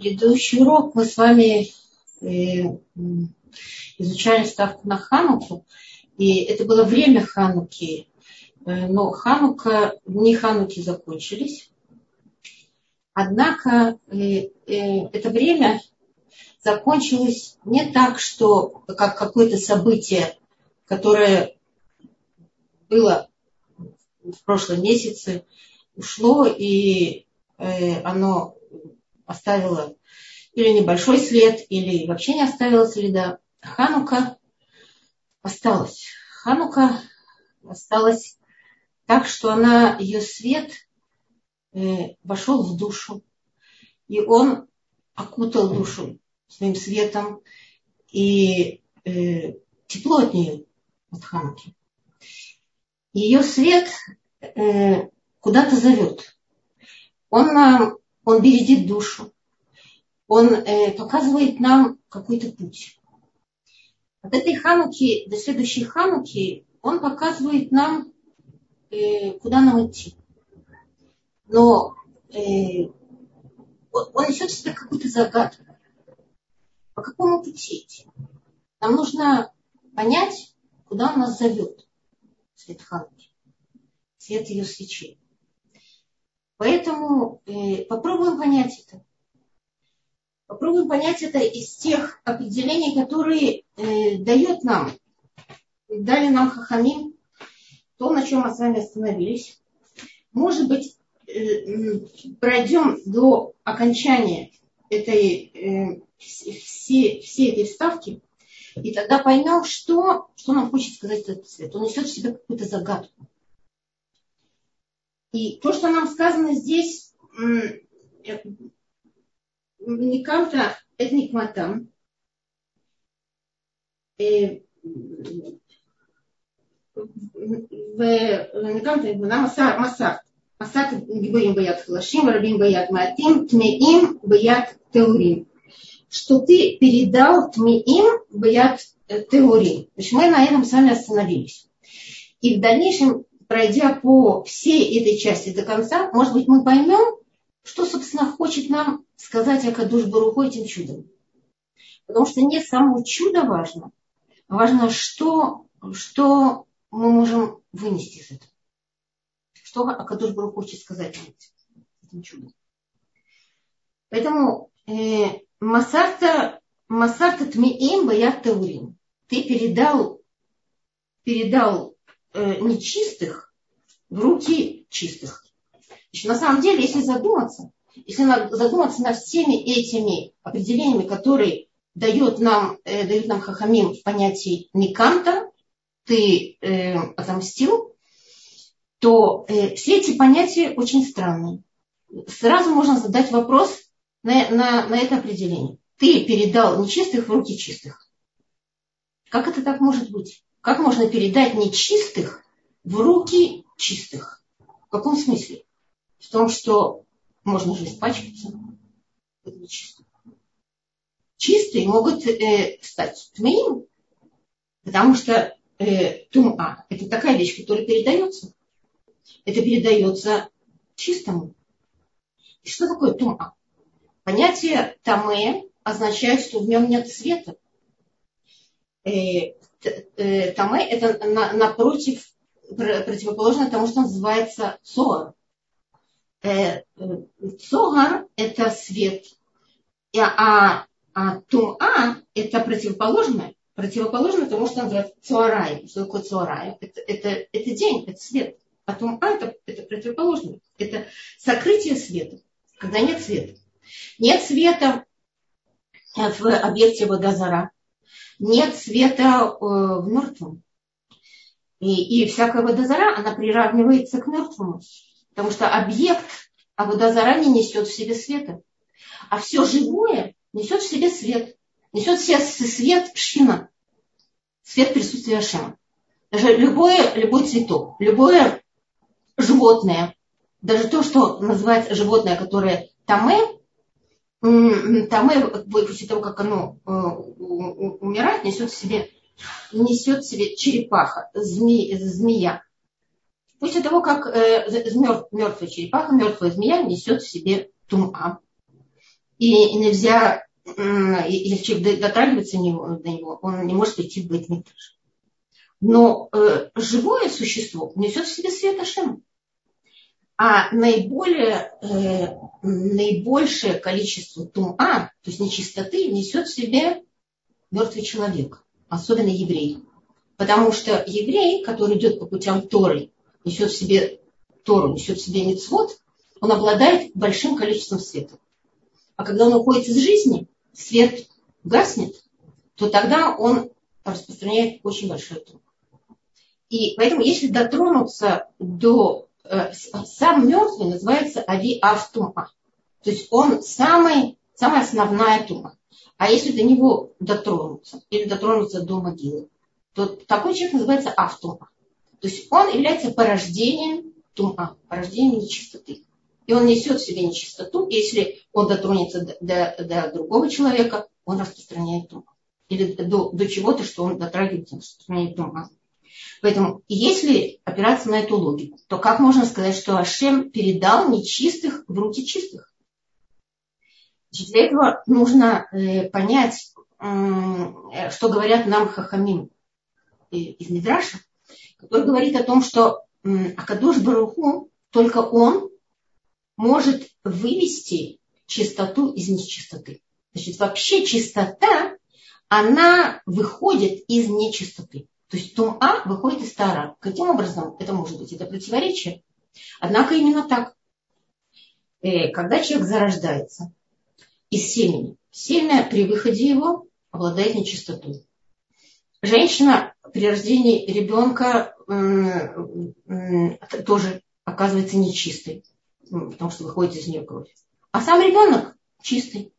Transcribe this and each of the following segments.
предыдущий урок мы с вами э, изучали ставку на Хануку, и это было время Хануки, э, но Ханука, дни Хануки закончились. Однако э, это время закончилось не так, что как какое-то событие, которое было в прошлом месяце, ушло и оно оставила или небольшой след, или вообще не оставила следа. Ханука осталась. Ханука осталась так, что она, ее свет э, вошел в душу, и он окутал душу своим светом, и э, тепло от нее, от Хануки. Ее свет э, куда-то зовет. Он нам он бередит душу, он э, показывает нам какой-то путь. От этой хануки до следующей хануки он показывает нам, э, куда нам идти. Но э, он несет в себе какую-то загадку. По какому пути идти? Нам нужно понять, куда он нас зовет. Свет хануки, свет ее свечей. Поэтому э, попробуем понять это. Попробуем понять это из тех определений, которые э, дает нам, дали нам Хахамим, то, на чем мы с вами остановились. Может быть, э, пройдем до окончания этой, э, все, всей этой вставки, и тогда поймем, что, что нам хочет сказать этот цвет. Он несет в себе какую-то загадку. И то, что нам сказано здесь, Никамта этникматам, ונקמת בנה מסך, מסך גיבורים ביד חלשים ורבים ביד מעטים, טמאים ביד טהורים. Что ты передал тмеим бияд теории. То есть мы на этом с вами остановились. И в дальнейшем пройдя по всей этой части до конца, может быть, мы поймем, что, собственно, хочет нам сказать Акадуш Баруху этим чудом. Потому что не само чудо важно, а важно, что, что мы можем вынести из этого. Что Акадуш Баруху хочет сказать этим чудом. Поэтому э, Масарта, Масарта Тмиим Баят Таурим. Ты передал, передал э, нечистых в руки чистых. Значит, на самом деле, если задуматься, если задуматься над всеми этими определениями, которые дает нам, э, дают нам Хахамим в понятии Никанта, ты э, отомстил, то э, все эти понятия очень странные. Сразу можно задать вопрос на, на, на это определение. Ты передал нечистых в руки чистых. Как это так может быть? Как можно передать нечистых в руки чистых? В каком смысле? В том, что можно же испачкаться. Чистые могут э, стать тмеим, потому что э, тума – это такая вещь, которая передается. Это передается чистому. И что такое тума? Понятие таме означает, что в нем нет света. Э, Тамэ это на, напротив, противоположно тому, что называется Цор. Э, Цогар – это свет, а, а Тума – это противоположное, противоположно тому, что называется Цуарай. Что такое Цуарай? Это, это, это день, это свет. А Тума – это, это противоположное. Это сокрытие света, когда нет света. Нет света в объекте Водозара нет света э, в мертвом. И, и всякая водозара, она приравнивается к мертвому. Потому что объект, а водозара не несет в себе света. А все живое несет в себе свет. Несет в себе свет шхина. Свет присутствия Ашема. Даже любое, любой цветок, любое животное, даже то, что называется животное, которое таме, Тамэ, после того, как оно э, умирает, несет в себе, несет в себе черепаха, зме, змея. После того, как э, мертвая черепаха, мертвая змея несет в себе тума. и нельзя, если человек дотрагивается до него, до него он не может прийти в Бейтмитраж. Но э, живое существо несет в себе свет Ашема. А наиболее, э, наибольшее количество тума, то есть нечистоты, несет в себе мертвый человек, особенно еврей. Потому что еврей, который идет по путям Торы, несет в себе Тору, несет в себе мецвод, он обладает большим количеством света. А когда он уходит из жизни, свет гаснет, то тогда он распространяет очень большой труд. И поэтому, если дотронуться до... Э, сам мертвый называется ави автума. То есть он самый, самая основная тума. А если до него дотронуться, или дотронуться до могилы, то такой человек называется автума. То есть он является порождением тума, порождением нечистоты. И он несет в себе нечистоту. И если он дотронется до, до, до другого человека, он распространяет тума. Или до, до чего-то, что он дотрагивается, распространяет тума. Поэтому, если опираться на эту логику, то как можно сказать, что Ашем передал нечистых в руки чистых? Значит, для этого нужно э, понять, э, что говорят нам Хахамим из Мидраша, который говорит о том, что э, Акадуш Баруху, только он может вывести чистоту из нечистоты. Значит, вообще чистота, она выходит из нечистоты. То есть Тума выходит из Тара. Каким образом это может быть? Это противоречие. Однако именно так. Э, когда человек зарождается из семени, семя при выходе его обладает нечистотой. Женщина при рождении ребенка тоже оказывается нечистой, потому что выходит из нее кровь. А сам ребенок чистый.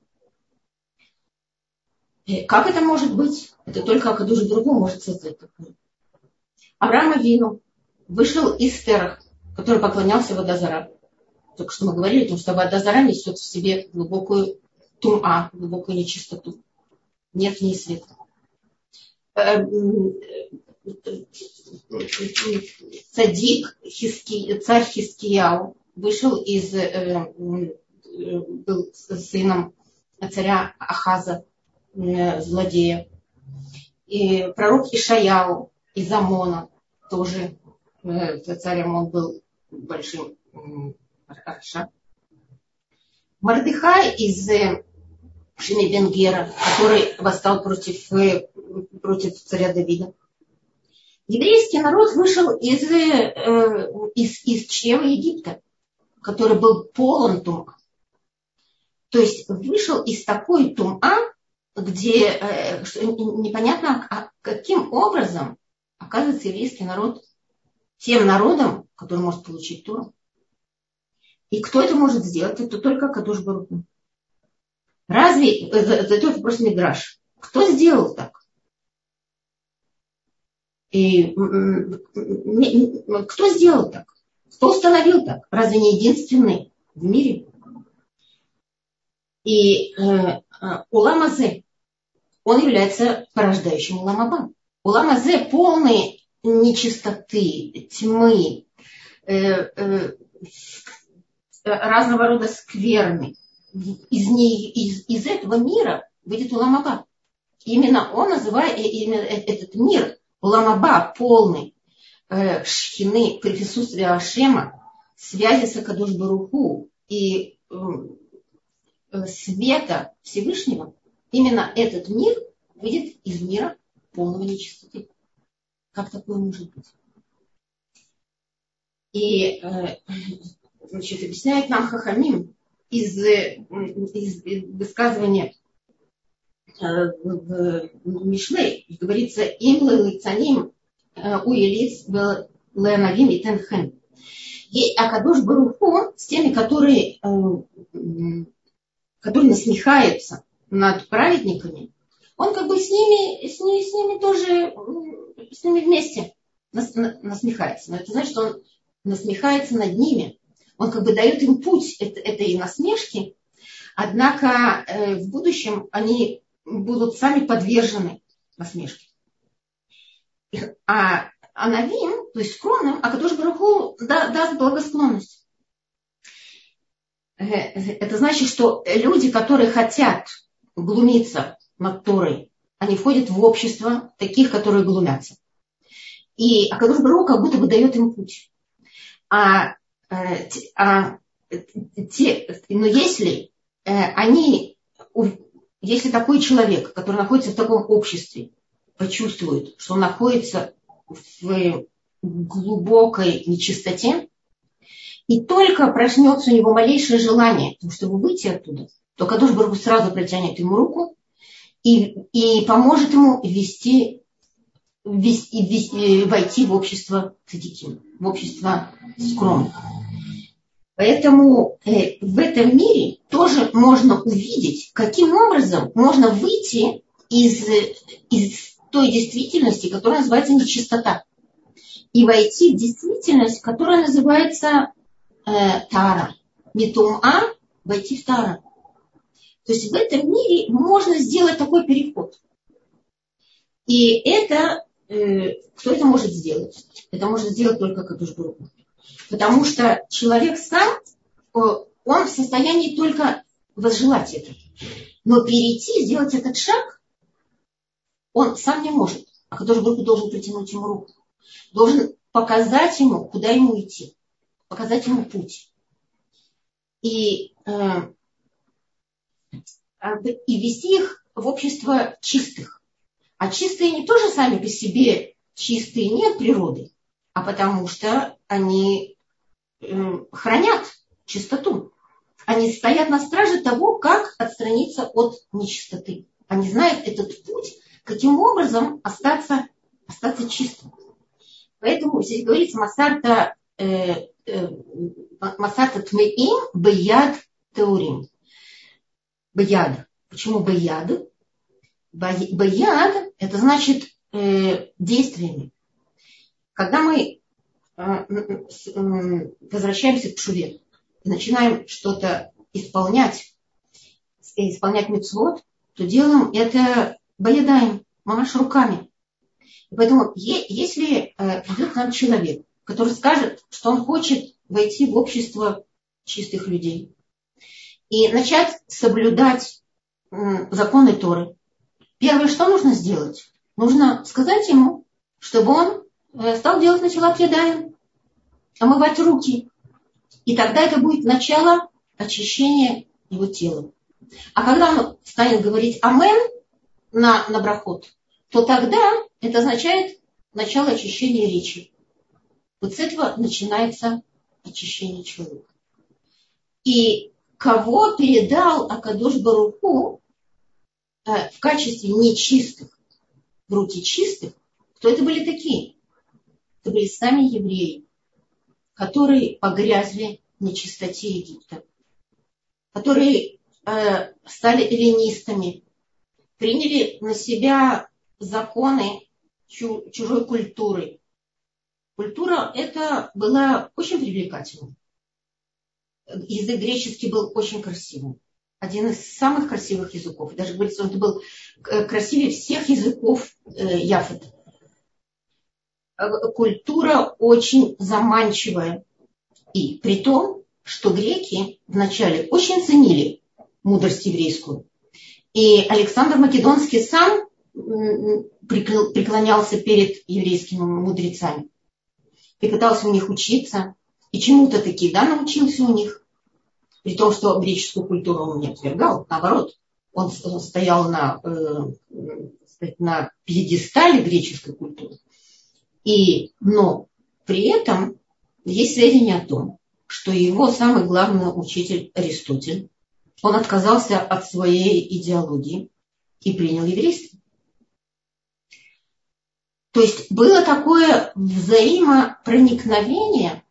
И как это может быть? Это только Акадуш другому может создать такое. Авраам Вину вышел из Терах, который поклонялся Водозара. Только что мы говорили, потому что Водозара несет в себе глубокую тума, глубокую нечистоту. Нет ней света. Э, Цадик, Хиски, царь Хискияу, вышел из, э, был сыном царя Ахаза, э, злодея. И пророк Ишаяу из Амона тоже, царь Амон был большим Арша. Мардыхай из Шими Бенгера, который восстал против, против царя Давида. Еврейский народ вышел из, э, из, из чрева Египта, который был полон тума. То есть вышел из такой тума, где э, непонятно, а каким образом оказывается еврейский народ тем народом, который может получить Туру. И кто это может сделать? Это только Кадуш Баруху. Разве, задает вопрос Мидраш, кто сделал так? И кто сделал так? Кто установил так? Разве не единственный в мире? И э, э Уламазе, он является порождающим Уламаба. Уламазе полный нечистоты, тьмы, э, э, разного рода скверны. Из, не, из, из этого мира выйдет Уламаба. Именно он называет именно этот мир Уламаба полный э, шхины при присутствии Ашема, связи с Акадуш Баруху и э, света Всевышнего, именно этот мир выйдет из мира полного нечистоты. Как такое может быть? И э, значит, объясняет нам Хахамим из, из, из высказывания э, в Мишлей, говорится, им лыцаним э, у елиц ленавим и тенхен. И Акадуш Баруху с теми, которые, которые насмехаются над праведниками, он как бы с ними, с ними, с ними тоже, с ними вместе насмехается. Но это значит, что он насмехается над ними. Он как бы дает им путь этой насмешки, однако э, в будущем они будут сами подвержены насмешке. А, а Навим, то есть скромным, а Кадуш Баруху да, даст благосклонность. Это значит, что люди, которые хотят глумиться над Торой, они входят в общество таких, которые глумятся. И Акадуш Бару как будто бы дает им путь. А, а те, но если они, если такой человек, который находится в таком обществе, почувствует, что он находится в глубокой нечистоте, и только проснется у него малейшее желание, чтобы выйти оттуда, то Кадуш Баргу сразу протянет ему руку и, и поможет ему вести, вести, вести, войти в общество цадиким, в общество скромных. Поэтому э, в этом мире тоже можно увидеть, каким образом можно выйти из, из той действительности, которая называется нечистота, и войти в действительность, которая называется э, Тара. а войти в Тара. То есть в этом мире можно сделать такой переход. И это, э, кто это может сделать? Это может сделать только Кадушбургу. Потому что человек сам, э, он в состоянии только возжелать это. Но перейти, сделать этот шаг, он сам не может. А Кадушбургу должен притянуть ему руку. Должен показать ему, куда ему идти. Показать ему путь. И, э, и вести их в общество чистых. А чистые не тоже сами по себе чистые не от природы, а потому что они Э, хранят чистоту. Они стоят на страже того, как отстраниться от нечистоты. Они знают этот путь, каким образом остаться, остаться чистым. Поэтому здесь говорится Масарта, э, э, Масарта Тмеим Баяд Теурим. Баяд. Почему Баяд? Баяд это значит э, действиями. Когда мы а, возвращаемся к шуве и начинаем что-то исполнять, исполнять мецвод, то делаем это боедаем, мамаш руками. Поэтому, если э, идет нам человек, который скажет, что он хочет войти в общество чистых людей и начать соблюдать законы Торы, первое, что нужно сделать? Нужно сказать ему, чтобы он э, стал делать начала предаем омывать руки. И тогда это будет начало очищения его тела. А когда он станет говорить «Амен» на, на брахот, то тогда это означает начало очищения речи. Вот с этого начинается очищение человека. И кого передал Акадош Баруху э, в качестве нечистых в руки чистых, кто это были такие? Это были сами евреи которые погрязли в нечистоте Египта, которые э, стали эллинистами, приняли на себя законы чужой культуры. Культура эта была очень привлекательной. Язык греческий был очень красивым. Один из самых красивых языков. Даже говорится, он был э, красивее всех языков э, Яфета. Э, культура очень заманчивая. И при том, что греки вначале очень ценили мудрость еврейскую. И Александр Македонский сам преклонялся перед еврейскими мудрецами и пытался у них учиться, и чему-то таки, да, научился у них. При том, что греческую культуру он не отвергал, наоборот, он стоял на, э, на пьедестале греческой культуры. И, но при этом есть сведения о том, что его самый главный учитель Аристотель, он отказался от своей идеологии и принял еврейство. То есть было такое взаимопроникновение,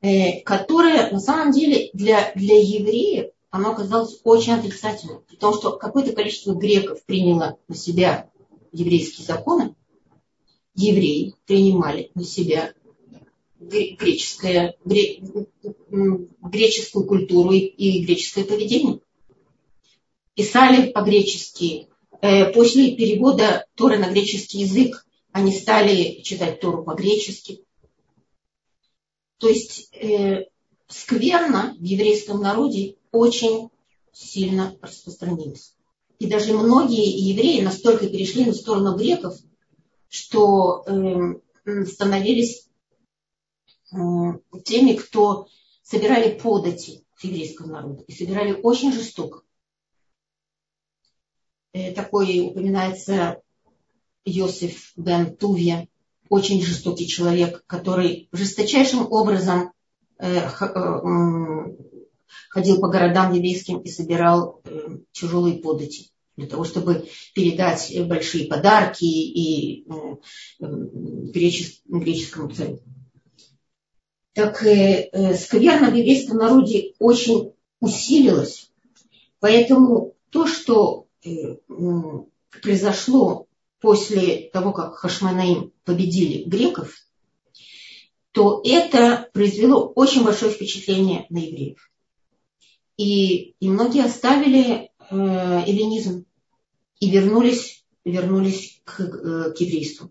э, которое на самом деле для, для евреев оно оказалось очень отрицательным. Потому что какое-то количество греков приняло на себя еврейские законы, евреи принимали на себя греческое, гре, греческую культуру и греческое поведение. Писали по-гречески. Э, после перевода Торы на греческий язык они стали читать Тору по-гречески. То есть э, скверно в еврейском народе очень сильно распространилась. И даже многие евреи настолько перешли на сторону греков, что э, становились э, теми, кто собирали подати с еврейского народа. И собирали очень жестоко. Э, такой упоминается Йосиф бен Тувья, очень жестокий человек, который жесточайшим образом э, э, ходил по городам еврейским и собирал э, тяжелые подати для того, чтобы передать большие подарки и греческому царю. Так скверно в еврейском народе очень усилилось. Поэтому то, что произошло после того, как Хашманаим победили греков, то это произвело очень большое впечатление на евреев. И, и многие оставили э, эллинизм и вернулись, вернулись к, э, к еврейству.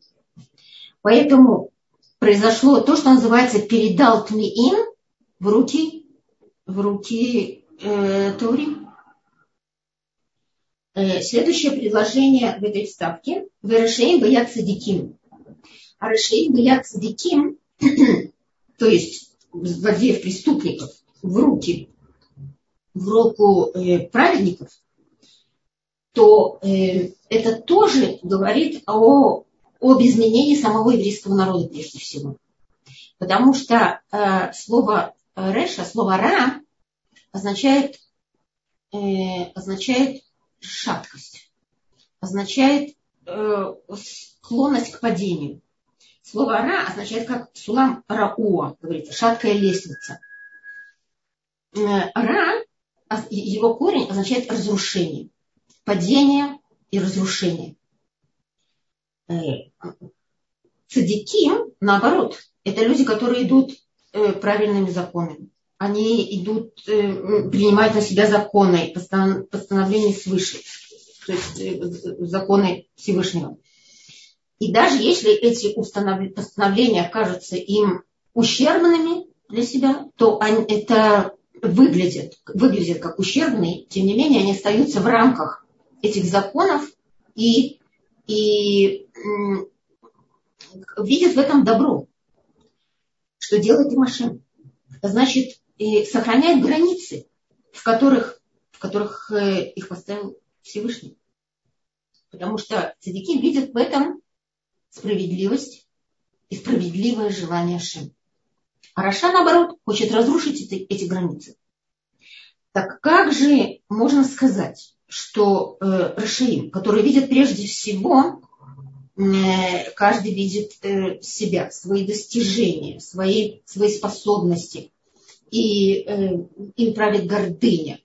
Поэтому произошло то, что называется передал Тмиин в руки, в руки э, Таури. Э, следующее предложение в этой вставке. Верешеим боят садиким. А решеим боят садиким, то есть владеев преступников в руки, в руку э, праведников, то э, это тоже говорит о, об изменении самого еврейского народа прежде всего. Потому что э, слово реша, слово ра означает, э, означает шаткость, означает э, склонность к падению. Слово «ра» означает как сулам рауа, говорится, шаткая лестница. Э, «Ра», его корень означает разрушение, падение и разрушение. Э, цадики, наоборот, это люди, которые идут э, правильными законами они идут, э, принимают на себя законы, постановления свыше, то есть э, законы Всевышнего. И даже если эти постановления кажутся им ущербными для себя, то они, это выглядит, выглядит как ущербные, тем не менее они остаются в рамках этих законов и, и видят в этом добро, что делает и машина. Значит, и сохраняет границы, в которых, в которых э, их поставил Всевышний. Потому что цадики видят в этом справедливость и справедливое желание Шем. А Раша, наоборот, хочет разрушить эти, эти границы. Так как же можно сказать, что э, Рашаим, который видит прежде всего, э, каждый видит э, себя, свои достижения, свои, свои способности, и э, им правит гордыня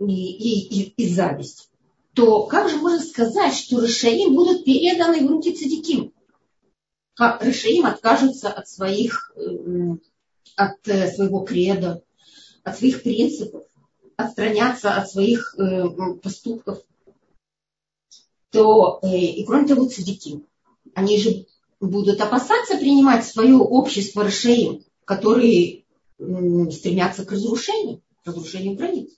и, и, и, и зависть, то как же можно сказать, что Рашаим будут переданы в руки цадиким? Как Рашаим откажутся от своих, э, от э, своего креда, от своих принципов, отстранятся от своих э, поступков, то и кроме того цадиким, они же будут опасаться принимать свое общество Рашаим, которые стремятся к разрушению, к разрушению границ.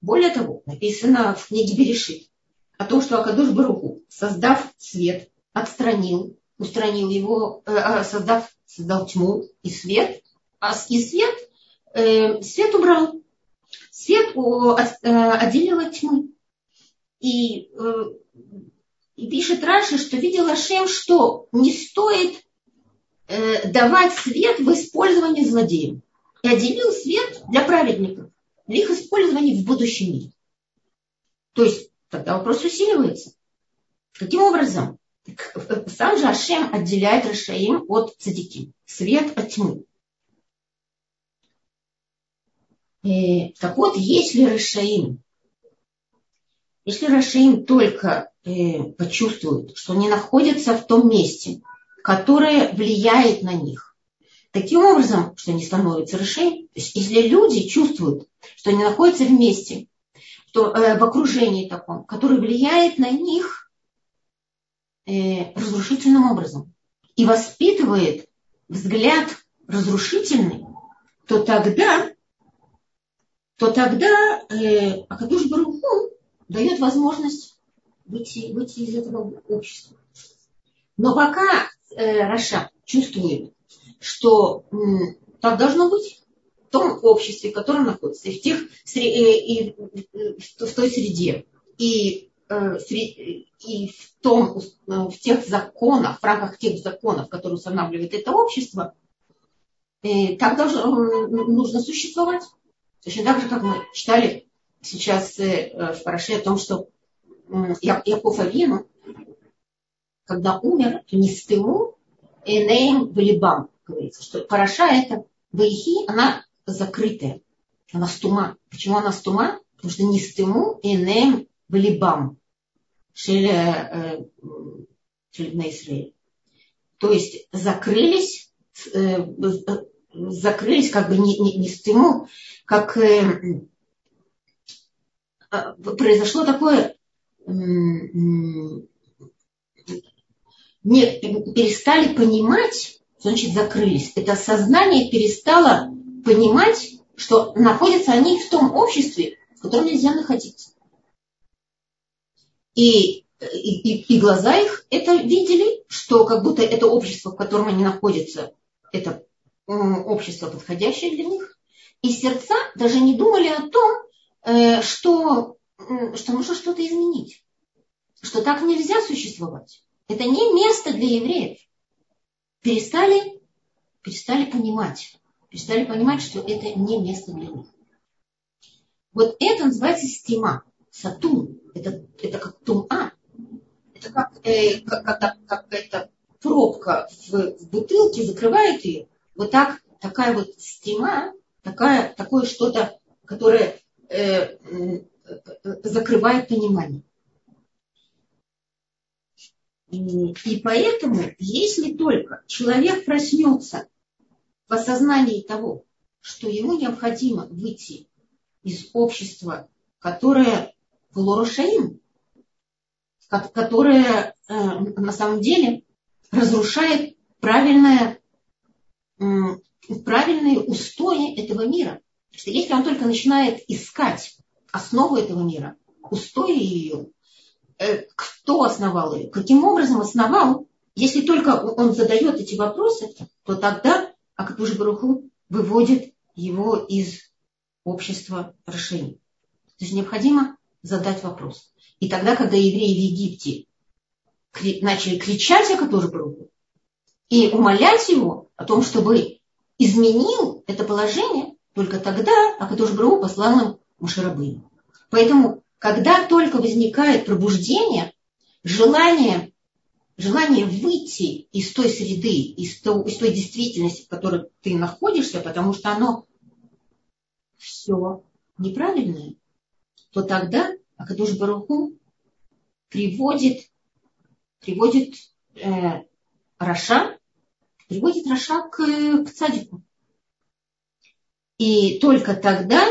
Более того, написано в книге Берешит о том, что Акадуш Баруху, создав свет, отстранил, устранил его, э, а, создав, создал тьму и свет, а и свет, э, свет убрал. Свет э, отделил от тьмы. И, и пишет Раши, что видел Ашем, что не стоит Э, давать свет в использовании злодеям. И отделил свет для праведников, для их использования в будущем мире. То есть тогда вопрос усиливается. Каким образом? Так, сам же Ашем отделяет Рашаим от цадики. Свет от тьмы. И, э, так вот, если Рашаим, если Рашаим только э, почувствует, что они находятся в том месте, которое влияет на них. Таким образом, что они становятся решением. То есть, если люди чувствуют, что они находятся вместе, то, э, в окружении таком, которое влияет на них э, разрушительным образом и воспитывает взгляд разрушительный, то тогда, то тогда э, Акадуш Баруху дает возможность выйти, выйти из этого общества. Но пока э, Раша чувствует, что э, так должно быть, в том обществе, в котором находится, и в, тех, э, и, и, в той среде, и Э, и в, том, э, в тех законах, в рамках тех законов, которые устанавливает это общество, э, так должно, нужно существовать. Точно так же, как мы читали сейчас в Параше о том, что Яков Авину, когда умер, то не нестыму энеем валибам, говорится, что параша это вейхи, она закрытая, она стума. Почему она стума? Потому что не нестыму энеем валибам, шеля э, э, на Израиль. То есть закрылись, э, закрылись как бы не, не, не стыму, как произошло такое, не, перестали понимать, значит закрылись. Это сознание перестало понимать, что находятся они в том обществе, в котором нельзя находиться. И, и, и глаза их это видели, что как будто это общество, в котором они находятся, это общество, подходящее для них. И сердца даже не думали о том, э, что, что нужно что-то изменить. Что так нельзя существовать. Это не место для евреев. Перестали, перестали понимать. Перестали понимать, что это не место для них. Вот это называется стима, сатун это, это как тума, это как, э, как, как, как эта пробка в, в бутылке закрывает ее. Вот так, такая вот стена, такая, такое что-то, которое э, закрывает понимание. И, поэтому, если только человек проснется в осознании того, что ему необходимо выйти из общества, которое Лорушаим, которая э, на самом деле разрушает правильное, правильные устои этого мира. Что если он только начинает искать основу этого мира, устои ее, э, кто основал ее, каким образом основал, если только он задает эти вопросы, то тогда Акатуш Баруху выводит его из общества решений. То есть необходимо задать вопрос. И тогда, когда евреи в Египте начали кричать о Катушбругу и умолять его о том, чтобы изменил это положение, только тогда Акатушбругу послал им Мушарабы. Поэтому, когда только возникает пробуждение, желание, желание выйти из той среды, из той, из той действительности, в которой ты находишься, потому что оно все неправильное, то тогда הקדוש ברוך הוא приводит, приводит э, רשע, приводит רשע к, к цадику. И только тогда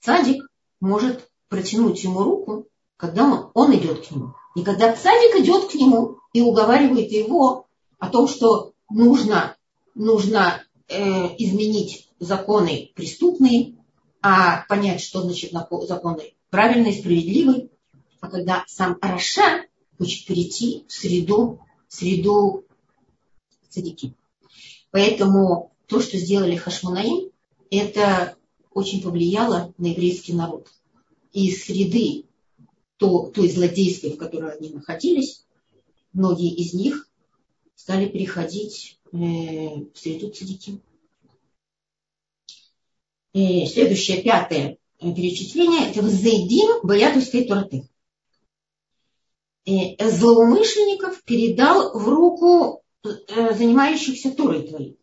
цадик может протянуть ему руку, когда он, он идет к нему. И когда цадик идет к нему и уговаривает его о том, что нужно, нужно э, изменить законы преступные, а понять, что значит законы правильной, справедливой. А когда сам Раша хочет перейти в среду, в среду цадики. Поэтому то, что сделали Хашмунаим, это очень повлияло на еврейский народ. Из среды то, той злодейской, в которой они находились, многие из них стали переходить э, в среду цадики. И следующее, пятое перечисление, это «Взейдим боятуской тураты». Злоумышленников передал в руку э, занимающихся турой твоей.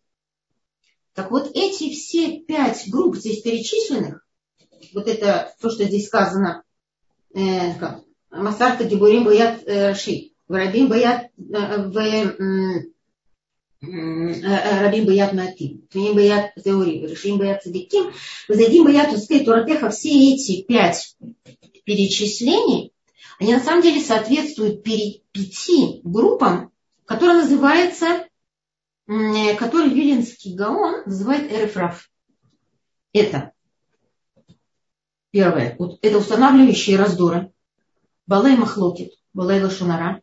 Так вот, эти все пять групп здесь перечисленных, вот это, то, что здесь сказано, э, как, Масарта Гибурим Баят э, Ши, Рабим Баят в Рабим боят э, э, Матим, Твиним боят Теорим, Решим Баят Садиким, Задим Баят Ускей Туратеха, все эти пять перечислений, они на самом деле соответствуют пяти группам, которые называются, который Виленский Гаон называет Эрефраф. Это первое, вот это устанавливающие раздоры. Балай Махлокит, Балай Лашунара.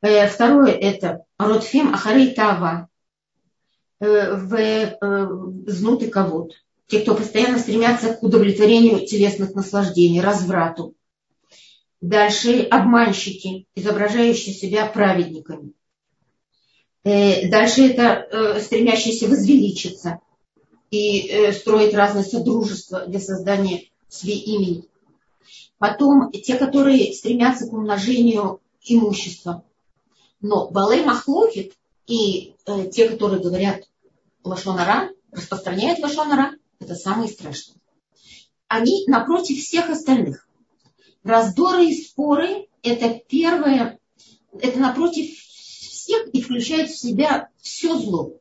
Э, второе это Ротфим Ахарей Тава э, в э, Знут и. Те, кто постоянно стремятся к удовлетворению телесных наслаждений, разврату. Дальше обманщики, изображающие себя праведниками. Дальше это стремящиеся возвеличиться и строить разные содружества для создания себе имени. Потом те, которые стремятся к умножению имущества. Но Балей Махлокит и э, те, которые говорят Лашонара, распространяют Лашонара, это самые страшные. Они напротив всех остальных. Раздоры и споры – это первое, это напротив всех и включает в себя все зло.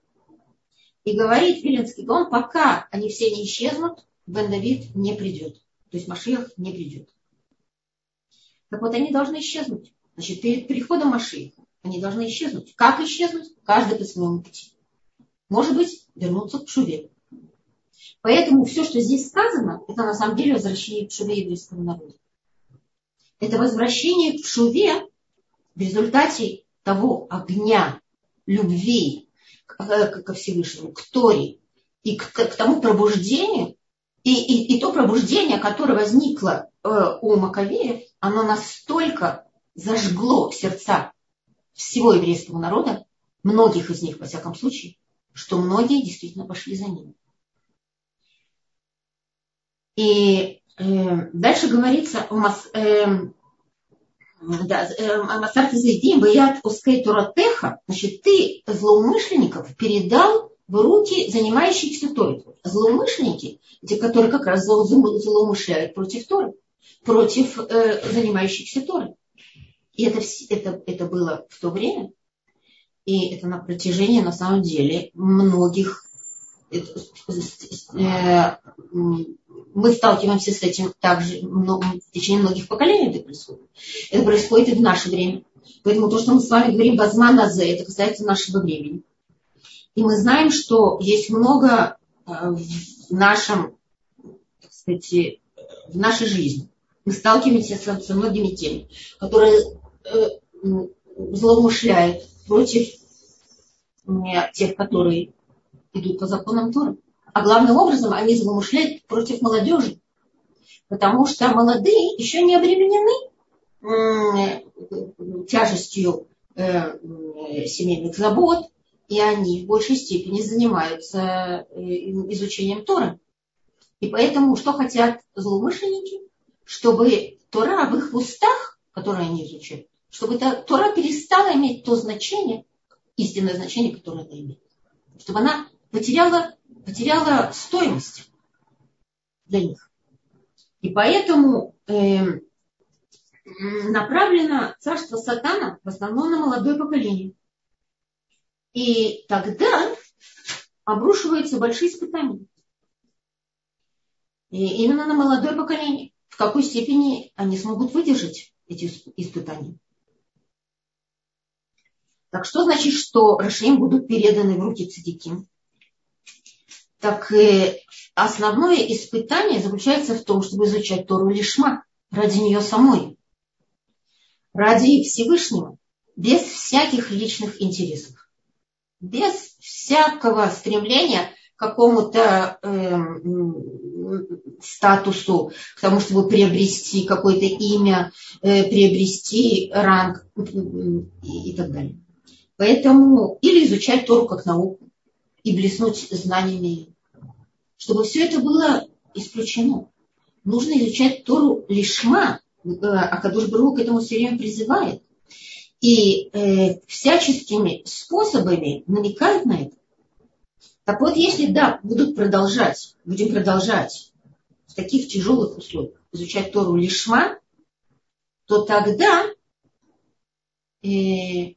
И говорит Виленский Гон, пока они все не исчезнут, Бен Давид не придет. То есть Машиах не придет. Так вот, они должны исчезнуть. Значит, перед приходом Машиаха они должны исчезнуть. Как исчезнуть? Каждый по своему пути. Может быть, вернуться к Шуве. Поэтому все, что здесь сказано, это на самом деле возвращение к Шуве еврейского народа. Это возвращение к Шуве в результате того огня, любви ко Всевышнему, к Торе и к, к тому пробуждению, и, и, и то пробуждение, которое возникло э, у Маковеев, оно настолько зажгло сердца всего еврейского народа, многих из них, во всяком случае, что многие действительно пошли за ним. И э, дальше говорится о мас, э, да, э, Масарте Зайдим, Баят Оскей Туратеха, значит, ты злоумышленников передал в руки занимающихся Торой. Злоумышленники, те, которые как раз злоумышляют против Торы, против э, занимающихся Торой. И это, это, это было в то время, и это на протяжении, на самом деле, многих... Э, э, мы сталкиваемся с этим также в течение многих поколений это происходит. Это происходит и в наше время. Поэтому то, что мы с вами говорим «базман азе», это касается нашего времени. И мы знаем, что есть много э, в нашем, так сказать, в нашей жизни. Мы сталкиваемся со, со многими теми, которые э, злоумышляют против э, тех, которые идут по законам Тора. А главным образом они злоумышляют против молодежи. Потому что молодые еще не обременены тяжестью семейных забот, и они в большей степени занимаются э, изучением Тора. И поэтому что хотят злоумышленники? Чтобы Тора в их устах, которые они изучают, чтобы эта Тора перестала иметь то значение, истинное значение, которое она имеет. Чтобы она потеряла, потеряла стоимость для них. И поэтому э, направлено царство сатана в основном на молодое поколение. И тогда обрушиваются большие испытания. И именно на молодое поколение. В какой степени они смогут выдержать эти испытания. Так что значит, что Рашаим будут переданы в руки цадиким? Так э, основное испытание заключается в том, чтобы изучать Тору Лишма ради нее самой, ради Всевышнего, без всяких личных интересов без всякого стремления к какому-то э, статусу, к тому, чтобы приобрести какое-то имя, э, приобрести ранг и, и так далее. Поэтому или изучать Тору как науку и блеснуть знаниями. Чтобы все это было исключено. Нужно изучать Тору лишма, а Кадуш Бару к этому все время призывает и э, всяческими способами намекают на это. Так вот, если да, будут продолжать, будем продолжать в таких тяжелых условиях изучать Тору лишма, то тогда, э,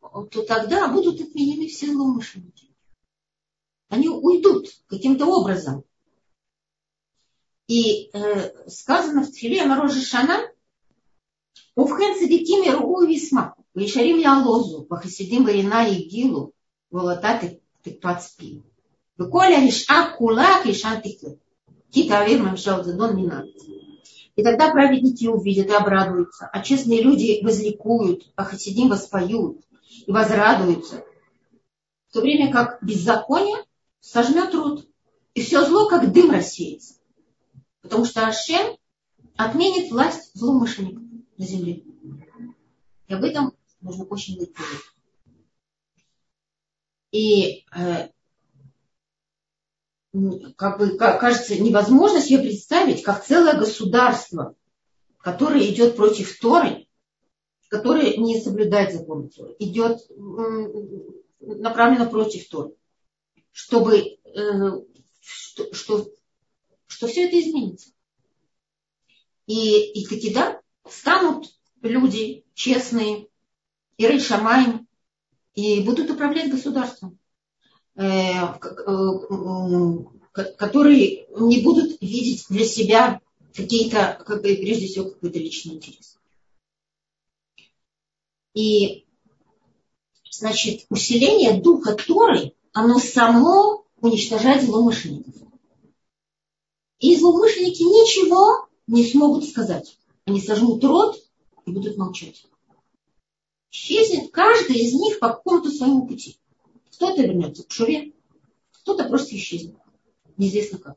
то тогда будут отменены все злоумышленники. Они уйдут каким-то образом. И э, сказано в Тфиле Морожи Шана, Увхен цадиким и ругу весьма. Вишарим я вахасидим варина и гилу, волота тыкпат спи. Выколя риша кулак риша тыквы. Кита авир мамшал не надо. И тогда праведники увидят и обрадуются, а честные люди возликуют, а хасидим воспоют и возрадуются. В то время как беззаконие сожмет труд, и все зло как дым рассеется. Потому что Ашем отменит власть злоумышленников на земле. И об этом нужно очень быть И э, как бы кажется невозможно себе представить, как целое государство, которое идет против Торы, которое не соблюдает закон Торы, идет направлено против Торы, чтобы э, что, что, что все это изменится. И, и таки да, станут люди честные, и Рейшамайм, и будут управлять государством. Э, которые не будут видеть для себя какие-то, как прежде всего, какой-то личный интерес. И, значит, усиление духа Торы, оно само уничтожает злоумышленников. И злоумышленники ничего не смогут сказать. Они сожмут рот и будут молчать. Исчезнет каждый из них по какому-то своему пути. Кто-то вернется к Шуре, кто-то просто исчезнет. Неизвестно как.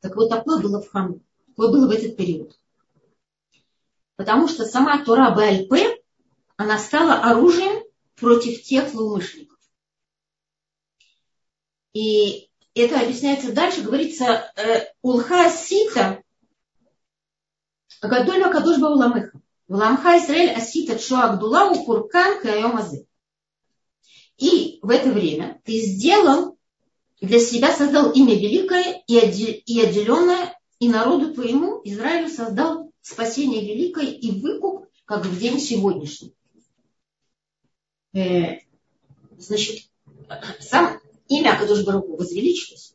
Так вот, такое было в храме. Такое было в этот период. Потому что сама Тора БЛП, она стала оружием против тех злоумышленников. И это объясняется дальше, говорится, э, Улха Сита, Гадоль Акадуш Бауламыха. Вламха Израиль Асита Чуагдулау Куркан Кайомазы. И в это время ты сделал, для себя создал имя великое и отделенное, и народу твоему, Израилю, создал спасение великое и выкуп, как в день сегодняшний. Э, значит, сам имя Акадуш Баруку возвеличилось.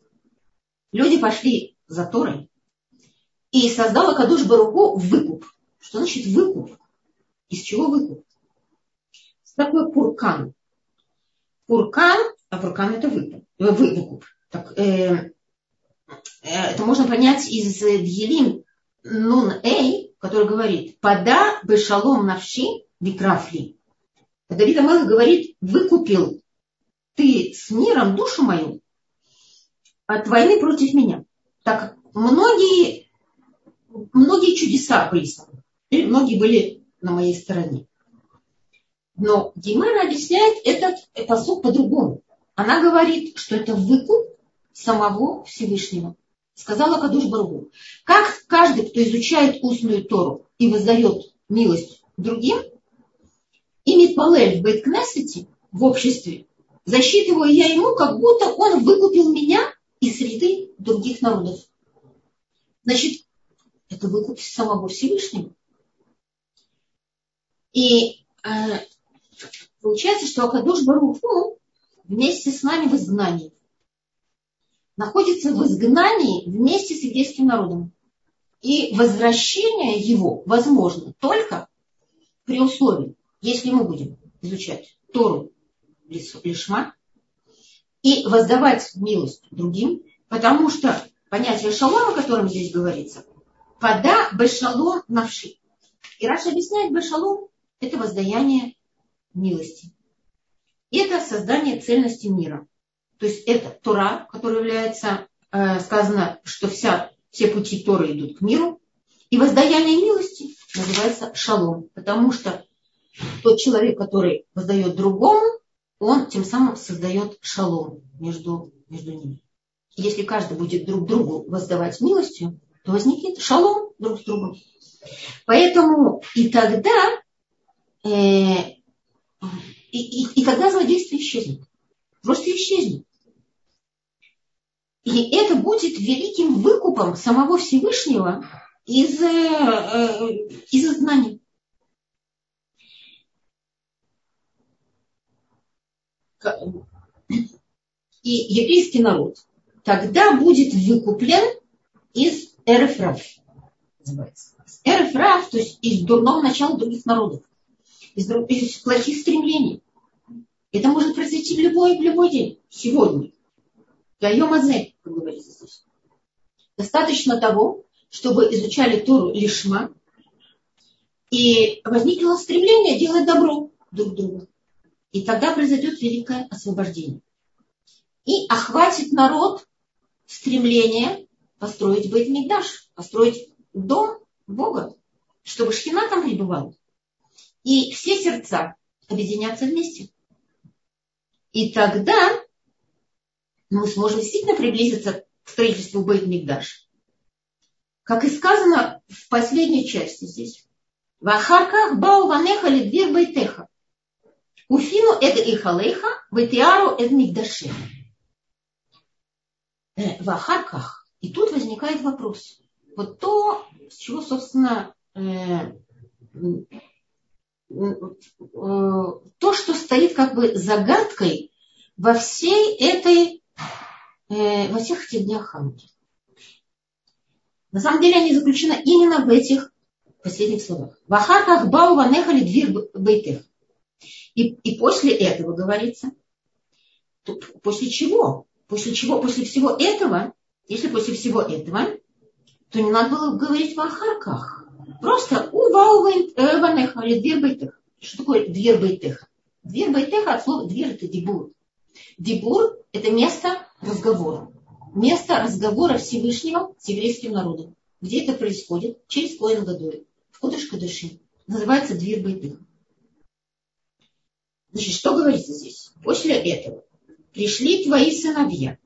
Люди пошли за Торой и создал Акадуш Баруку выкуп. Что значит выкуп? Из чего выкуп? Что такое пуркан? Пуркан, а пуркан это выкуп. Э, выкуп. Так, э, э, это можно понять из Дьелим Нун Эй, который говорит, пода бешалом навши викрафли. Давид Амелах говорит, выкупил ты с миром душу мою от войны против меня. Так многие, многие чудеса были со мной. Многие были на моей стороне. Но Гимера объясняет этот посуд по-другому. Она говорит, что это выкуп самого Всевышнего. Сказала Кадуш Баргу. Как каждый, кто изучает устную Тору и воздает милость другим, имеет палель в Бейткнессете, в обществе, засчитываю я ему, как будто он выкупил меня из среды других народов. Значит, это выкуп самого Всевышнего. И э, получается, что Акадуш Баруху вместе с нами в изгнании. Находится в изгнании вместе с еврейским народом. И возвращение его возможно только при условии, если мы будем изучать Тору лишма и воздавать милость другим, потому что понятие шалом, о котором здесь говорится, пода бешалом навши. И Раша объясняет бешалом – это воздаяние милости. Это создание цельности мира. То есть это Тора, которая является, э, сказано, что вся, все пути Торы идут к миру. И воздаяние милости называется шалом, потому что тот человек, который воздает другому, он тем самым создает шалом между, между ними. Если каждый будет друг другу воздавать милостью, то возникнет шалом друг с другом. Поэтому и тогда, э, и, и, и тогда злодейство исчезнет. Просто исчезнет. И это будет великим выкупом самого Всевышнего из, э, э из изгнания. И еврейский народ тогда будет выкуплен из Эрефрав. Эрефрав, то есть из дурного начала других народов, из, из плохих стремлений. Это может произойти в любой, в любой день, сегодня. Даем Азе, как говорится здесь. Достаточно того, чтобы изучали Тору лишма, и возникло стремление делать добро друг другу. И тогда произойдет великое освобождение. И охватит народ стремление построить Бейт Мигдаш, построить дом Бога, чтобы Шхина там пребывала. И все сердца объединятся вместе. И тогда мы сможем действительно приблизиться к строительству Бейт Мигдаш. Как и сказано в последней части здесь. Вахарках бау ванеха лидвир бейтеха. Уфину эд ихалеха, ветиару эд мигдаше. Э, Вахарках. И тут возникает вопрос. Вот то, с чего, собственно, э, то, что стоит как бы загадкой во всей этой, э, во всех этих днях Хануки. На самом деле они заключены именно в этих последних словах. Вахарках бау ванехали дверь бейтех. И, и после этого говорится, после чего? После чего? После всего этого, если после всего этого, то не надо было говорить в ахарках. Просто у вау ванеха или дверь бейтех. Что такое дверь бейтеха? Дверь бейтеха от слова дверь это дебур. Дебур это место разговора. Место разговора Всевышнего с еврейским народом. Где это происходит? Через Коэн Гадоль. В Кодыш Кадыши. Называется дверь бейтеха. Значит, что говорится здесь? После этого пришли твои сыновья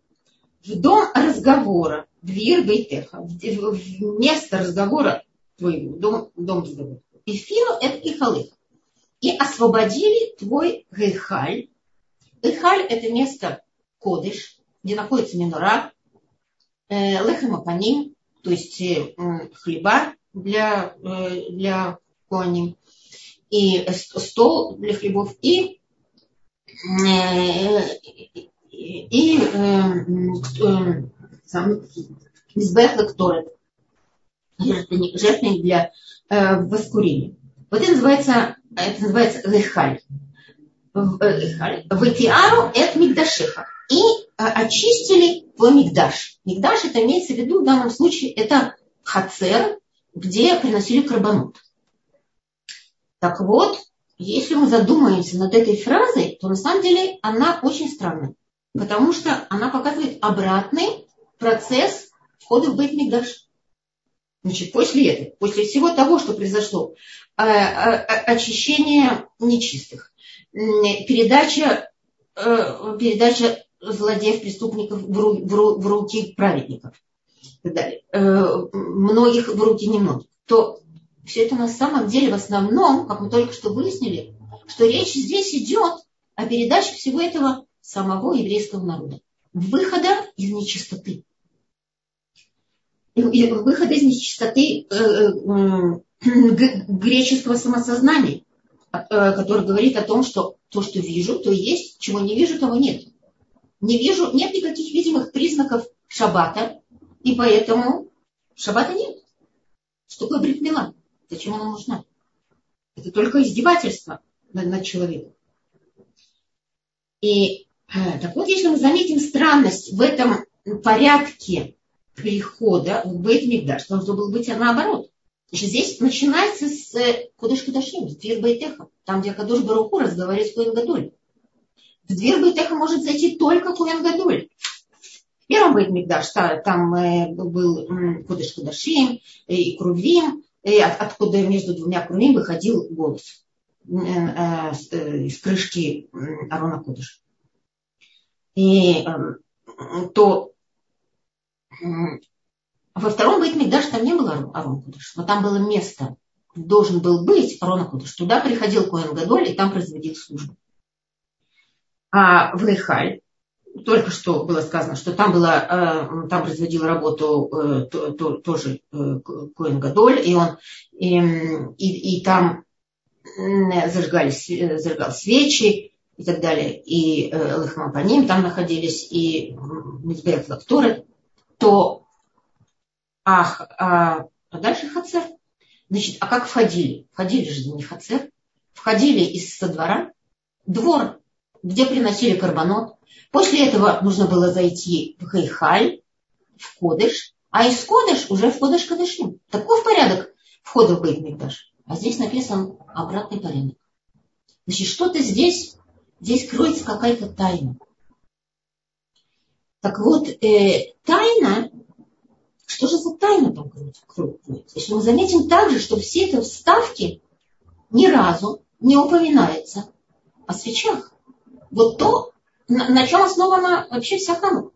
в дом разговора, дверь Бейтеха, в место разговора твоего, дом, дом разговора. И фину это Ихалых. И освободили твой Гейхаль. Гейхаль это место Кодыш, где находится минора, э, лехемапаним, то есть э, хлеба для, э, для коаним, и стол для хлебов, и и сам Мизбех Лекторет, жертвенник для э, воскурения. Вот это называется, это называется лехаль. Ватиару это мигдашиха. И э, очистили твой мигдаш. Мигдаш это имеется в виду в данном случае это хацер, где приносили карбонут. Так вот, если мы задумаемся над этой фразой, то на самом деле она очень странная. Потому что она показывает обратный процесс входа в Бейт Мигдаш. Значит, после этого, после всего того, что произошло, э, э, очищение нечистых, передача, э, передача злодеев, преступников в руки праведников и так далее, многих в руки немногих, то все это на самом деле в основном, как мы только что выяснили, что речь здесь идет о передаче всего этого самого еврейского народа. Выхода из нечистоты. Выхода из нечистоты э, э, греческого самосознания, э, который говорит о том, что то, что вижу, то есть, чего не вижу, того нет. Не вижу, нет никаких видимых признаков шаббата, и поэтому шаббата нет. Что такое бритмила? Зачем она нужна? Это только издевательство над, над человеком. И Э, так вот, если мы заметим странность в этом порядке перехода в Бейт Мигдаш, должно было быть наоборот. Значит, здесь начинается с э, Кудыш Кудашим, с Дверь Бейтеха, там, где Кадуш Баруху разговаривает с Куэн Гадоль. В Дверь Бейтеха может зайти только Куэн Гадоль. В первом Бейт Мигдаш там э, был Кудыш Кудашим и Крувим, откуда между двумя Крувим выходил голос из крышки Арона Кудыша и эм, то во втором Бейт Мигдаш там не было Арон Кудыш, но там было место, должен был быть Арон Кудыш. Туда приходил Коэн Гадоль и там производил службу. А в Рейхаль, только что было сказано, что там, было, э, там производил работу э, тоже э, Коэн Гадоль, и он и, и, и там зажигались, зажигал свечи, и так далее, и э, Лахмапаним там находились, и Мизбех Лактуры, то ах, а, а дальше Хацер. Значит, а как входили? Входили же не Хацер, входили из со двора, двор где приносили карбонот. После этого нужно было зайти в Хейхаль, в Кодыш, а из Кодыш уже в Кодыш Кадышим. Таков порядок входа в Бейт А здесь написан обратный порядок. Значит, что-то здесь, здесь кроется какая-то тайна. Так вот, э, тайна, что же за тайна там кроется? Если мы заметим также, что все эти вставки ни разу не упоминается о свечах. Вот то, на, на чем основана вообще вся ханука.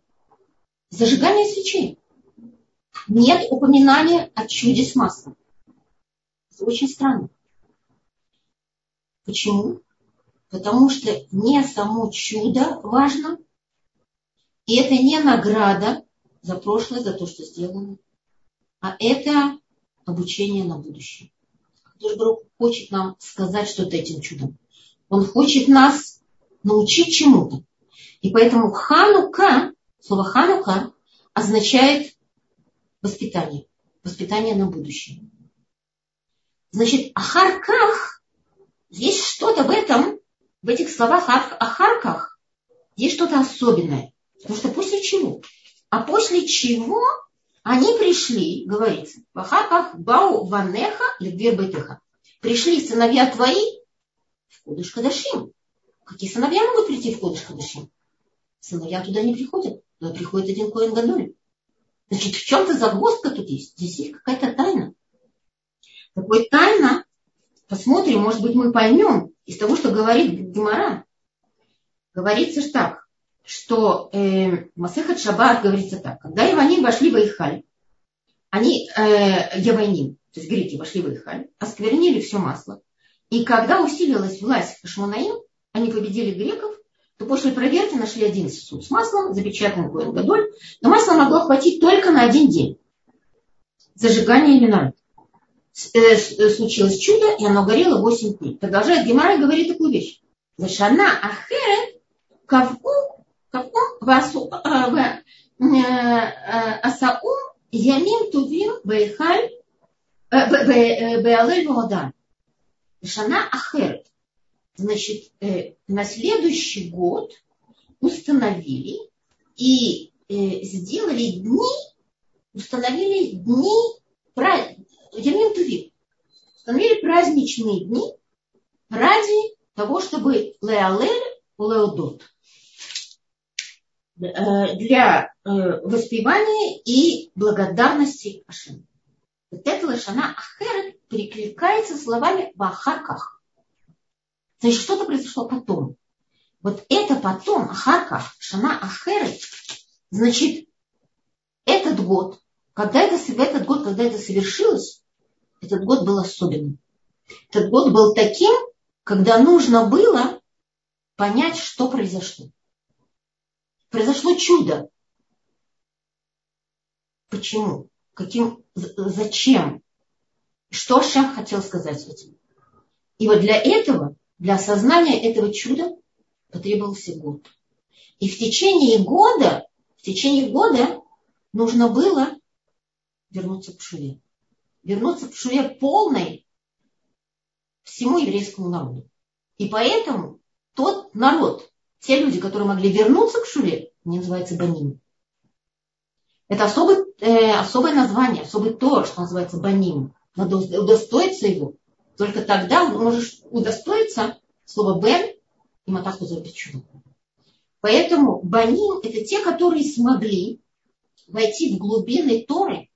Зажигание свечей. Нет упоминания о чуде с маслом. Это очень странно. Почему? Потому что не само чудо важно, и это не награда за прошлое, за то, что сделано, а это обучение на будущее. Бог хочет нам сказать что-то этим чудом. Он хочет нас научить чему-то. И поэтому ханука, слово ханука означает воспитание. Воспитание на будущее. Значит, ахарках, есть что-то в этом, в этих словах ахарках, есть что-то особенное. Потому что после чего? А после чего они пришли, говорится, Вахаках Бау Ванеха Лидвер Бетеха. Пришли сыновья твои в Кудыш Кадашим. Какие сыновья могут прийти в Кудыш Кадашим? Сыновья туда не приходят. но приходит один Коин Гадоль. Значит, в чем-то загвоздка тут есть. Здесь есть какая-то тайна. Такой тайна, посмотрим, может быть, мы поймем из того, что говорит Гемора. Говорится ж так что э, Масехат Шаббат говорится так. Когда Иваним вошли в Ихаль, они, э, Явайним, то есть греки вошли в Ихаль, осквернили все масло. И когда усилилась власть Шмонаим, они победили греков, то после проверки нашли один сосуд с маслом, запечатанный Коэн Гадоль, но масла могло хватить только на один день. Зажигание люнарит. Э, э, случилось чудо, и оно горело 8 дней. Продолжает Гемора и говорит такую вещь. Зашана ахере кавку кавку васу э, асау ямим тувим бейхаль беалель вода. Зашана ахерет. Значит, на следующий год установили и сделали дни, установили дни, Ямин Тувим, установили праздничные дни ради того, чтобы Леалель Леодот Э, для э, воспевания и благодарности Ашему. Вот эта лошана Ахерет перекликается словами в. Значит, что-то произошло потом. Вот это потом, Ахарках, Шана Ахерет, значит, этот год, когда это, этот год, когда это совершилось, этот год был особенным. Этот год был таким, когда нужно было понять, что произошло произошло чудо. Почему? Каким, зачем? Что Шах хотел сказать этим? И вот для этого, для осознания этого чуда потребовался год. И в течение года, в течение года нужно было вернуться к Шуве. Вернуться к Шуве полной всему еврейскому народу. И поэтому тот народ, те люди, которые могли вернуться к Шуве, они называются Баним. Это особый, э, особое название, особый Тор, что называется Баним. Надо удостоиться его. Только тогда можешь удостоиться слова Бен и Матаху Запечу. Поэтому Баним это те, которые смогли войти в глубины Торы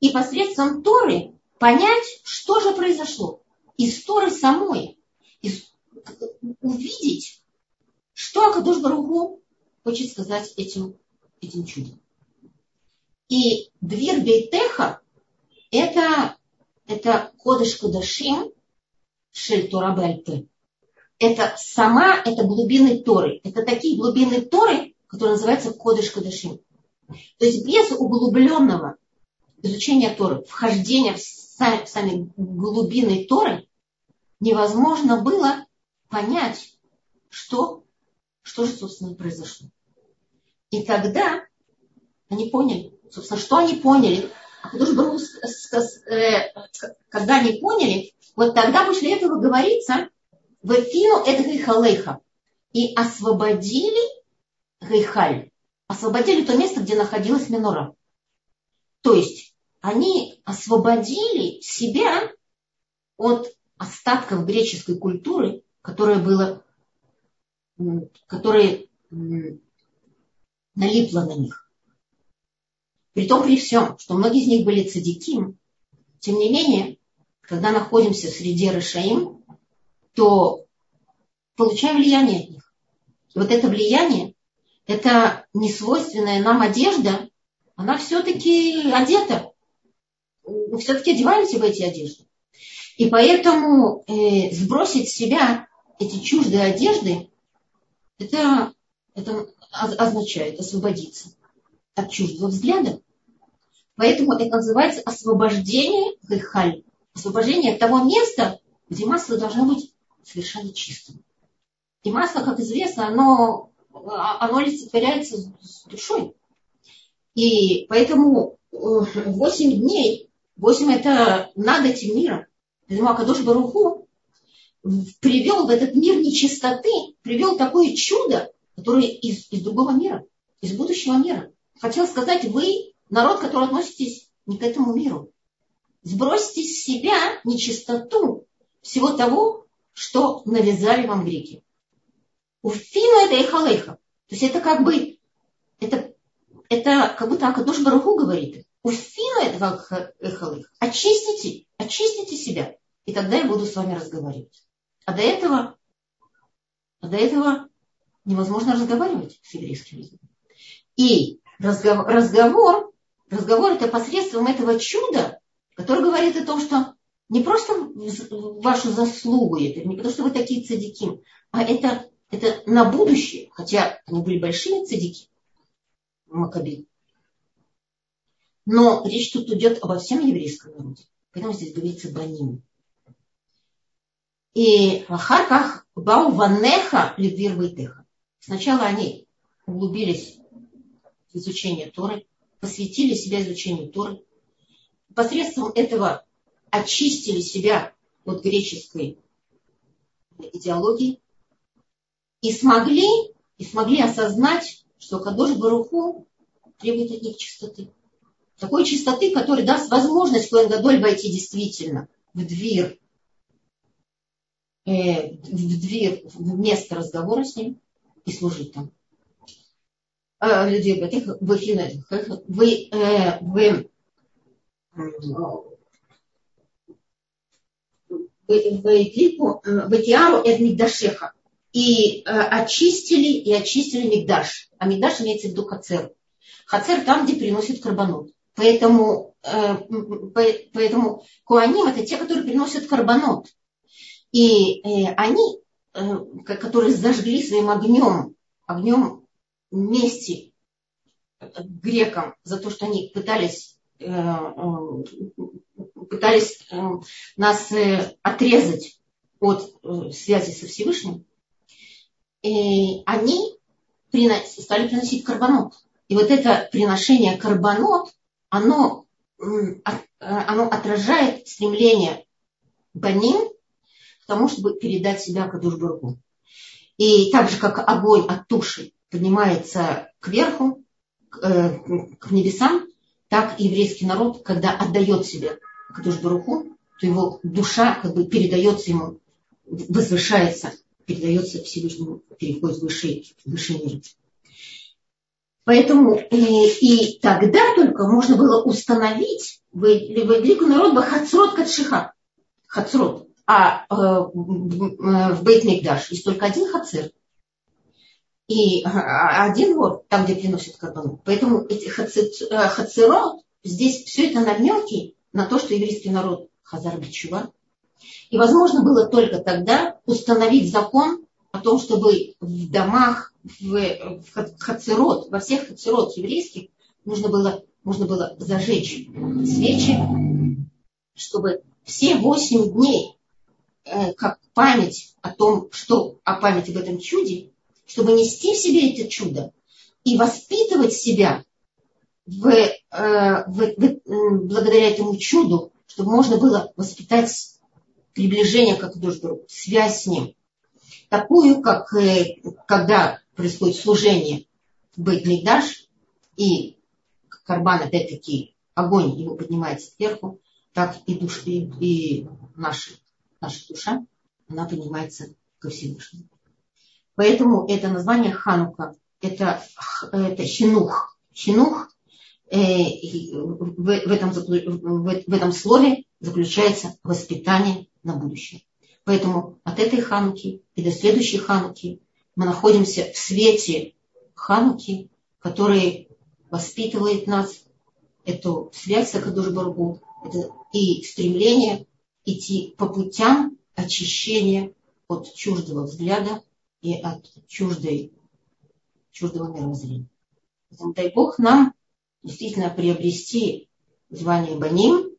и посредством Торы понять, что же произошло. Из Торы самой. Из, увидеть, что Акадуш Баруху хочет сказать этим, этим чудом. И дверь Бейтеха – это, это Кодыш Кудашим Шель Тора Бальпе. Это сама, это глубины Торы. Это такие глубины Торы, которые называются Кодыш Кудашим. То есть без углубленного изучения Торы, вхождения в сами глубины Торы, невозможно было понять, что что же, собственно, произошло. И тогда они поняли, собственно, что они поняли. Э, когда они поняли, вот тогда после этого говорится, в Эфину это Халейха. и освободили Гейхаль, освободили то место, где находилась Минора. То есть они освободили себя от остатков греческой культуры, которая была, которая налипла на них. При том, при всем, что многие из них были цадиким, тем не менее, когда находимся среди Рашаим, то получаем влияние от них. И вот это влияние, это несвойственная нам одежда, она все-таки одета. Мы все-таки одеваемся в эти одежды. И поэтому э, сбросить с себя эти чуждые одежды, это, это означает освободиться от чуждого взгляда. Поэтому это называется освобождение гехаль. Освобождение того места, где масло должно быть совершенно чистым. И масло, как известно, оно, оно олицетворяется с душой. И поэтому 8 дней, 8 это над этим миром. Поэтому Акадош Баруху привел в этот мир нечистоты, привел такое чудо, которое из, из другого мира, из будущего мира. Хотел сказать, вы народ, который относитесь не к этому миру. Сбросьте с себя нечистоту всего того, что навязали вам греки. Уфину это эхалеха. То есть это как бы, это, это как будто Акадош Баруху говорит. Уфину это как эхалеха. Очистите, очистите себя. И тогда я буду с вами разговаривать. А до этого, а до этого невозможно разговаривать с еврейским языком. И разговор, разговор, разговор это посредством этого чуда, который говорит о том, что не просто вашу заслугу, это не потому, что вы такие цадики, а это, это на будущее, хотя они были большими цадики, Макаби. Но речь тут идет обо всем еврейском народе. Поэтому здесь говорится баним. И Ахарках Бау Ванеха Лидвир Вайтеха. Сначала они углубились в изучение Торы, посвятили себя изучению Торы. Посредством этого очистили себя от греческой идеологии и смогли, и смогли осознать, что Кадош Баруху требует от них чистоты. Такой чистоты, которая даст возможность Коэн Гадоль войти действительно в дверь, э, в дверь, в место разговора с ним и служить там. Э, людей вы, вы, э, вы Ватиару это Мигдашеха. И э, очистили, и очистили Мигдаш. А Мигдаш имеется в виду Хацер. Хацер там, где приносят карбонот. Поэтому, э, поэтому Куаним это те, которые приносят карбонот. И э, они, э, которые зажгли своим огнем, огнем мести грекам за то, что они пытались э, э, пытались э, нас э, отрезать от э, связи со Всевышним, и они стали приносить карбонот. И вот это приношение карбонот, оно, оно отражает стремление Баним к тому, чтобы передать себя Кадушбургу. И так же, как огонь от туши поднимается кверху, к небесам, так еврейский народ, когда отдает себя Кадуш Баруху, то его душа как бы передается ему, возвышается, передается Всевышнему, переходит в высший, высший мир. Поэтому и, э, и тогда только можно было установить в, в великую народ Хацрот Катшиха. Хацрот. А э, в Бейт Мигдаш есть только один хацер. И один вор, там, где приносят карбон. Поэтому эти э, хацерот, здесь все это намеки на то, что еврейский народ Хазар Бичува. И возможно было только тогда установить закон о том, чтобы в домах, в, в хацерот, во всех хацерот еврейских нужно было, нужно было зажечь свечи, чтобы все восемь дней, э, как память о том, что о памяти об этом чуде, чтобы нести в себе это чудо и воспитывать себя в, э, в, в, благодаря этому чуду, чтобы можно было воспитать приближение как друг связь с ним. такую, как э, когда происходит служение в Бейтмигдаш, и карбан, опять-таки, огонь его поднимается сверху, так и, душ, и, и наша, наша душа, она поднимается ко Всевышнему. Поэтому это название Ханука, это, это хинух. Хинух э, в, в, этом, в, в этом слове заключается воспитание на будущее. Поэтому от этой Хануки и до следующей Хануки мы находимся в свете Хануки, который воспитывает нас, эту связь с Акадуш Баргу, это и стремление идти по путям очищения от чуждого взгляда и от чуждой, чуждого мировоззрения. Поэтому дай Бог нам действительно приобрести звание Баним,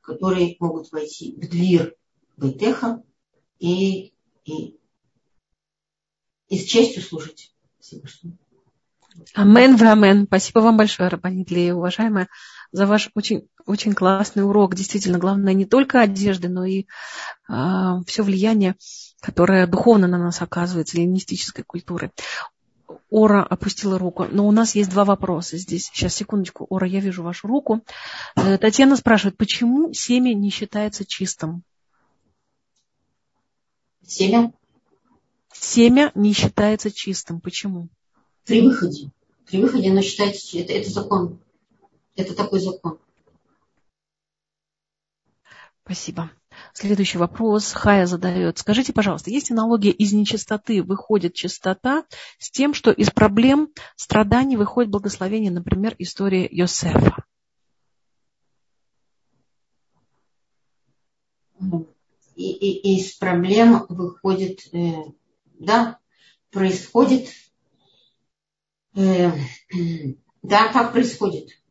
которые могут войти в дверь Бейтеха и, и, и с честью служить Всевышнему. Амен в амен. Спасибо вам большое, Рабанит Лея, уважаемая, за ваш очень, очень классный урок. Действительно, главное не только одежды, но и э, а, все влияние, которое духовно на нас оказывается, эллинистической культуры. Ора опустила руку. Но у нас есть два вопроса здесь. Сейчас, секундочку. Ора, я вижу вашу руку. Э, Татьяна спрашивает, почему семя не считается чистым? Семя? Семя не считается чистым. Почему? При выходе. При выходе оно считается, это, это закон. Это такой закон. Спасибо. Следующий вопрос Хая задает. Скажите, пожалуйста, есть аналогия из нечистоты выходит чистота с тем, что из проблем страданий выходит благословение, например, история Йосефа? И, и, из проблем выходит, э, да, происходит, э, да, так происходит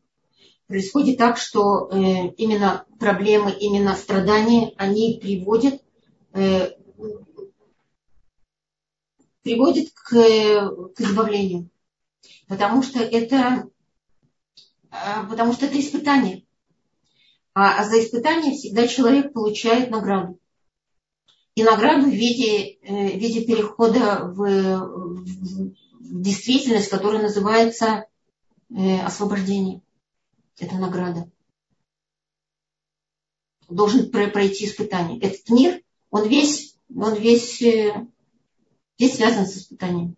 происходит так, что э, именно проблемы, именно страдания, они приводят, э, приводят к, к избавлению. Потому что это, э, потому что это испытание. А, а за испытание всегда человек получает награду. И награду в виде, э, в виде перехода в, в, действительность, которая называется э, освобождение это награда. Должен пройти испытание. Этот мир, он весь, он весь, э, весь связан с испытанием.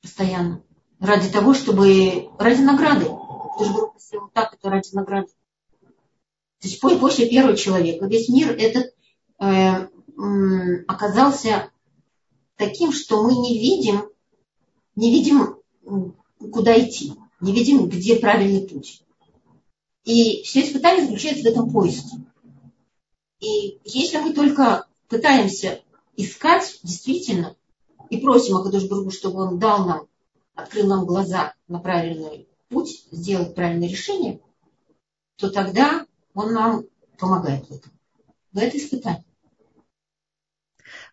Постоянно. Ради того, чтобы... Ради награды. Ты же говорил, вот так, это ради награды. То есть после первого человека весь мир этот э, оказался таким, что мы не видим, не видим, куда идти не видим, где правильный путь. И все испытания заключаются в этом поиске. И если мы только пытаемся искать действительно и просим Акадуш Бургу, чтобы он дал нам, открыл нам глаза на правильный путь, сделать правильное решение, то тогда он нам помогает в этом. В это испытание.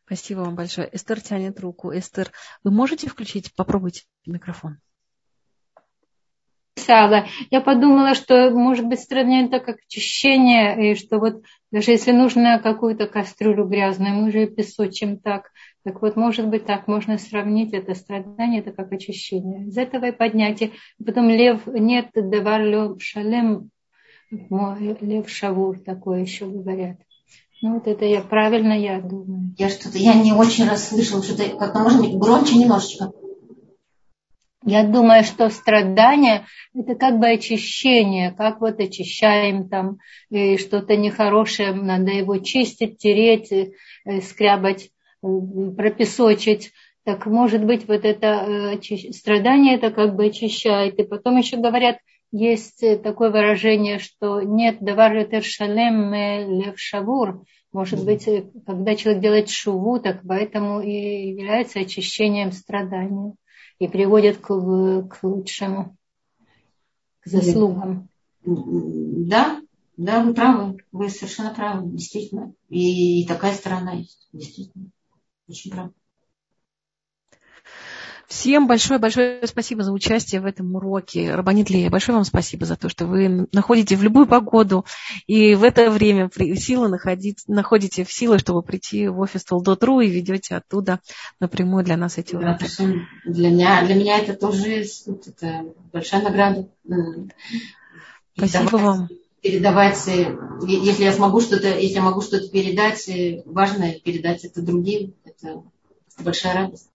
Спасибо вам большое. Эстер тянет руку. Эстер, вы можете включить, попробуйте микрофон писала, я подумала, что, может быть, страдание это как очищение, и что вот даже если нужно какую-то кастрюлю грязную, мы же песочим так. Так вот, может быть, так можно сравнить это страдание, это как очищение. Из этого и поднятие. Потом лев, нет, давар лев шалем, лев шавур, такое еще говорят. Ну, вот это я правильно, я думаю. Я что-то, я не очень расслышала, что-то как-то, может быть, громче немножечко. Я думаю, что страдание – это как бы очищение, как вот очищаем там и что-то нехорошее, надо его чистить, тереть, э, скрябать, э, пропесочить. Так может быть, вот это э, страдание это как бы очищает. И потом еще говорят, есть такое выражение, что нет давар шалем лев шавур. Может быть, когда человек делает шуву, так поэтому и является очищением страдания и приводят к, к лучшему, к заслугам. Да, да, вы правы, вы совершенно правы, действительно. И, и такая сторона есть, действительно. Очень правда. Всем большое-большое спасибо за участие в этом уроке. Рабанит Лея, большое вам спасибо за то, что вы находите в любую погоду и в это время силы находить, находите в силы, чтобы прийти в офис Толдотру и ведете оттуда напрямую для нас эти уроки. Для меня, для меня это тоже это большая награда. Спасибо передавать, вам. Передавать, э, если я смогу что-то, если я могу что-то передать, э, важное передать это другим, это большая радость.